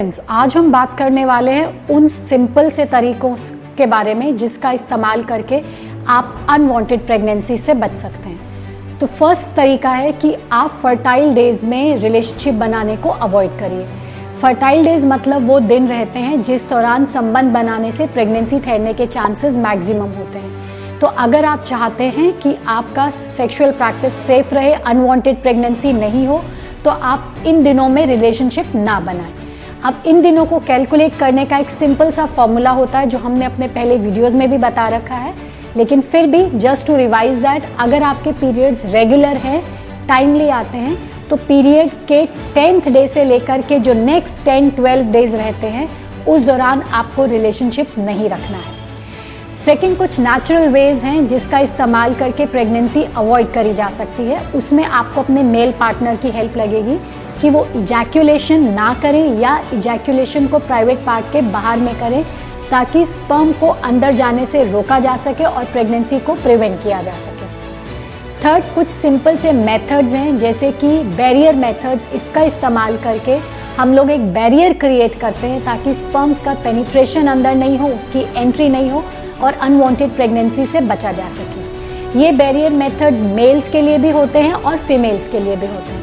आज हम बात करने वाले हैं उन सिंपल से तरीकों के बारे में जिसका इस्तेमाल करके आप अनवांटेड प्रेगनेंसी से बच सकते हैं। तो फ़र्स्ट तरीका है कि आप फर्टाइल डेज़ में रिलेशनशिप बनाने को अवॉइड करिए। फर्टाइल डेज़ मतलब वो दिन रहते हैं जिस दौरान संबंध बनाने से प्रेगनेंसी ठहरने के चांसेस मैक्सिमम होते हैं। तो अगर आप चाहते हैं कि आपका सेक्सुअल प्रैक्टिस सेफ़ रहे अनवांटेड प्रेगनेंसी नहीं हो तो आप इन दिनों में रिलेशनशिप ना बनाएँ। अब इन दिनों को कैलकुलेट करने का एक सिंपल सा फॉर्मूला होता है, जो हमने अपने पहले वीडियोस में भी बता रखा है। लेकिन फिर भी जस्ट टू रिवाइज दैट अगर आपके पीरियड्स रेगुलर हैं टाइमली आते हैं तो पीरियड के टेंथ डे से लेकर के जो नेक्स्ट टेन ट्वेल्व डेज़ रहते हैं, उस दौरान आपको रिलेशनशिप नहीं रखना है। सेकेंड कुछ नेचुरल वेज हैं जिसका इस्तेमाल करके प्रेगनेंसी अवॉइड करी जा सकती है। उसमें आपको अपने मेल पार्टनर की हेल्प लगेगी। कि वो इजैक्यूलेशन ना करें या इजैक्यूलेशन को प्राइवेट पार्ट के बाहर में करें, ताकि स्पर्म को अंदर जाने से रोका जा सके और प्रेगनेंसी को प्रिवेंट किया जा सके। थर्ड कुछ सिंपल से मेथड्स हैं, जैसे कि बैरियर मेथड्स इसका इस्तेमाल करके हम लोग एक बैरियर क्रिएट करते हैं, ताकि स्पर्म्स का पेनिट्रेशन अंदर नहीं हो, उसकी एंट्री नहीं हो और अनवांटेड प्रेगनेंसी से बचा जा सके। ये बैरियर मेथड्स मेल्स के लिए भी होते हैं और फीमेल्स के लिए भी होते हैं।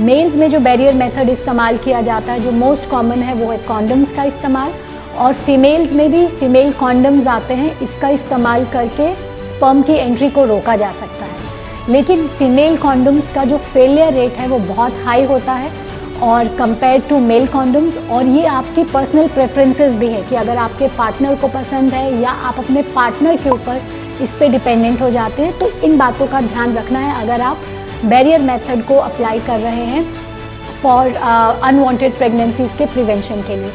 मेल्स में जो बैरियर मेथड इस्तेमाल किया जाता है, जो मोस्ट कॉमन है, वो है कॉन्डम्स का इस्तेमाल। और फीमेल्स में भी फीमेल कॉन्डम्स आते हैं, इसका इस्तेमाल करके स्पर्म की एंट्री को रोका जा सकता है। लेकिन फीमेल कॉन्डम्स का जो फेलियर रेट है, वो बहुत हाई होता है। और कंपेयर टू मेल कॉन्डम्स और ये आपकी पर्सनल प्रेफरेंसेस भी है कि अगर आपके पार्टनर को पसंद है या आप अपने पार्टनर के ऊपर इस पर डिपेंडेंट हो जाते हैं तो इन बातों का ध्यान रखना है। अगर आप बैरियर मेथड को अप्लाई कर रहे हैं फॉर अनवांटेड प्रेगनेंसीज के प्रिवेंशन के लिए।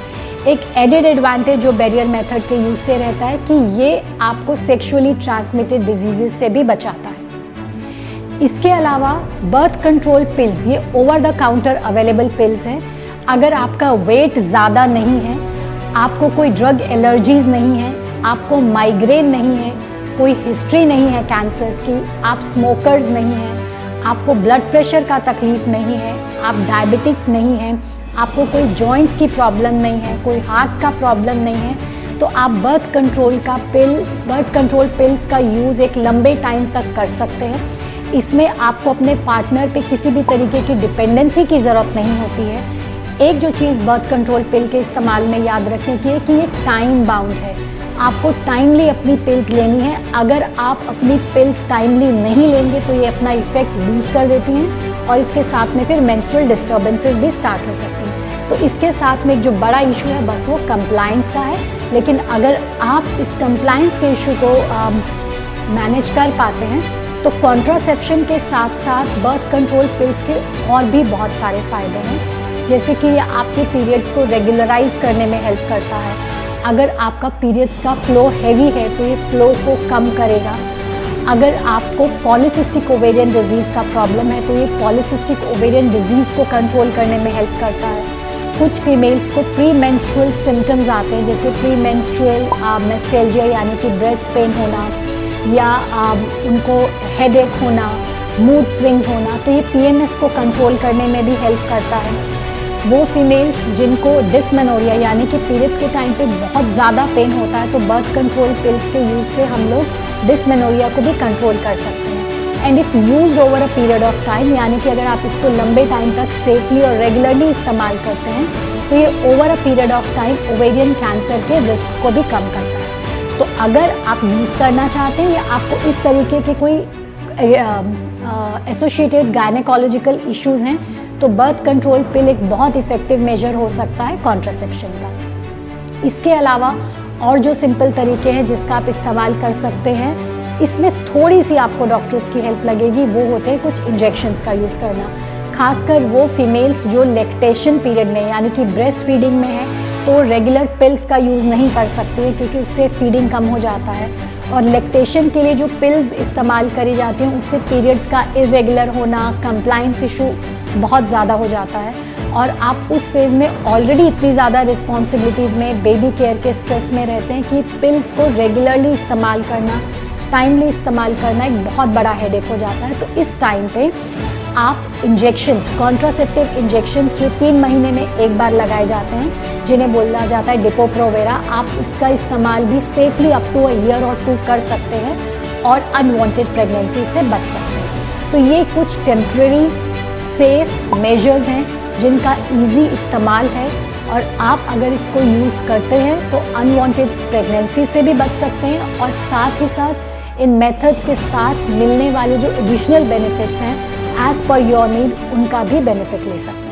एक एडेड एडवांटेज जो बैरियर मेथड के यूज़ से रहता है कि ये आपको सेक्सुअली ट्रांसमिटेड डिजीजेस से भी बचाता है। इसके अलावा बर्थ कंट्रोल पिल्स ये over the counter available pills हैं। अगर आपका वेट ज़्यादा नहीं है, आपको कोई ड्रग एलर्जीज नहीं है, आपको माइग्रेन नहीं है, कोई हिस्ट्री नहीं है कैंसर्स की, आप स्मोकर्स नहीं हैं आपको ब्लड प्रेशर का तकलीफ़ नहीं है, आप डायबिटिक नहीं हैं, आपको कोई जॉइंट्स की प्रॉब्लम नहीं है, कोई हार्ट का प्रॉब्लम नहीं है तो आप बर्थ कंट्रोल का पिल बर्थ कंट्रोल पिल्स का यूज़ एक लंबे टाइम तक कर सकते हैं। इसमें आपको अपने पार्टनर पे किसी भी तरीके की डिपेंडेंसी की ज़रूरत नहीं होती है। एक जो चीज़ बर्थ कंट्रोल पिल के इस्तेमाल में याद रखने की है कि ये टाइम बाउंड है। आपको टाइमली अपनी पिल्स लेनी है। अगर आप अपनी पिल्स टाइमली नहीं लेंगे तो ये अपना इफ़ेक्ट लूज कर देती हैं और इसके साथ में फिर मेंस्ट्रुअल डिस्टर्बेंसेस भी स्टार्ट हो सकती हैं। तो इसके साथ में एक जो बड़ा इशू है, बस वो कंप्लाइंस का है। लेकिन अगर आप इस कंप्लाइंस के इशू को मैनेज कर पाते हैं तो कॉन्ट्रासेप्शन के साथ साथ बर्थ कंट्रोल पिल्स के और भी बहुत सारे फ़ायदे हैं। जैसे कि ये आपके पीरियड्स को रेगुलराइज करने में हेल्प करता है। अगर आपका पीरियड्स का फ्लो हैवी है तो ये फ्लो को कम करेगा। अगर आपको पॉलिसिस्टिक ओवेरियन डिज़ीज़ का प्रॉब्लम है तो ये पॉलिसिस्टिक ओवेरियन डिज़ीज़ को कंट्रोल करने में हेल्प करता है। कुछ फीमेल्स को प्री मेंस्ट्रुअल सिम्टम्स आते हैं जैसे प्री मेंस्ट्रुअल मेस्टेलजिया यानी कि ब्रेस्ट पेन होना या आ, उनको हेडेक होना मूड स्विंग्स होना तो ये पीएमएस को कंट्रोल करने में भी हेल्प करता है। वो फीमेल्स जिनको डिसमेनोरिया यानी कि पीरियड्स के टाइम पे बहुत ज़्यादा पेन होता है तो बर्थ कंट्रोल पिल्स के यूज़ से हम लोग डिसमेनोरिया को भी कंट्रोल कर सकते हैं। And if use over a period of time यानी कि अगर आप इसको लंबे टाइम तक सेफली और रेगुलरली इस्तेमाल करते हैं तो ये over a period of time ovarian cancer के रिस्क को भी कम करता है। तो अगर आप यूज़ करना चाहते हैं या आपको इस तरीके के कोई एसोशिएटेड गायनेकोलॉजिकल इश्यूज़ हैं तो बर्थ कंट्रोल पिल एक बहुत इफ़ेक्टिव मेजर हो सकता है कॉन्ट्रासेप्शन का। इसके अलावा और जो सिंपल तरीके हैं जिसका आप इस्तेमाल कर सकते हैं, इसमें थोड़ी सी आपको डॉक्टर्स की हेल्प लगेगी, वो होते हैं कुछ इंजेक्शंस का यूज़ करना। खासकर वो फीमेल्स जो लेक्टेशन पीरियड में, यानी कि ब्रेस्ट फीडिंग में है तो रेगुलर पिल्स का यूज़ नहीं कर सकती है, क्योंकि उससे फीडिंग कम हो जाता है। और लेक्टेशन के लिए जो पिल्स इस्तेमाल करी जाती हैं, उससे पीरियड्स का इरेगुलर होना कंप्लाइंस इशू बहुत ज़्यादा हो जाता है और आप उस फ़ेज़ में ऑलरेडी इतनी ज़्यादा रिस्पॉन्सिबिलिटीज़ में बेबी केयर के स्ट्रेस में रहते हैं कि पिल्स को रेगुलरली इस्तेमाल करना टाइमली इस्तेमाल करना एक बहुत बड़ा हेडेक हो जाता है। तो इस टाइम पे आप इंजेक्शंस कॉन्ट्रासेप्टिव इंजेक्शंस जो तीन महीने में एक बार लगाए जाते हैं, जिन्हें बोला जाता है डिपोप्रोवेरा आप उसका इस्तेमाल भी सेफली अप टू ईयर और टू कर सकते हैं और अनवांटेड प्रेगनेंसी से बच सकते हैं। तो ये कुछ टेम्प्रेरी सेफ़ मेजर्स हैं, जिनका इजी इस्तेमाल है। और आप अगर इसको यूज़ करते हैं तो अनवांटेड प्रेगनेंसी से भी बच सकते हैं। और साथ ही साथ, इन मेथड्स के साथ मिलने वाले जो एडिशनल बेनिफिट्स हैं एज पर योर नीड उनका भी बेनिफिट ले सकते हैं।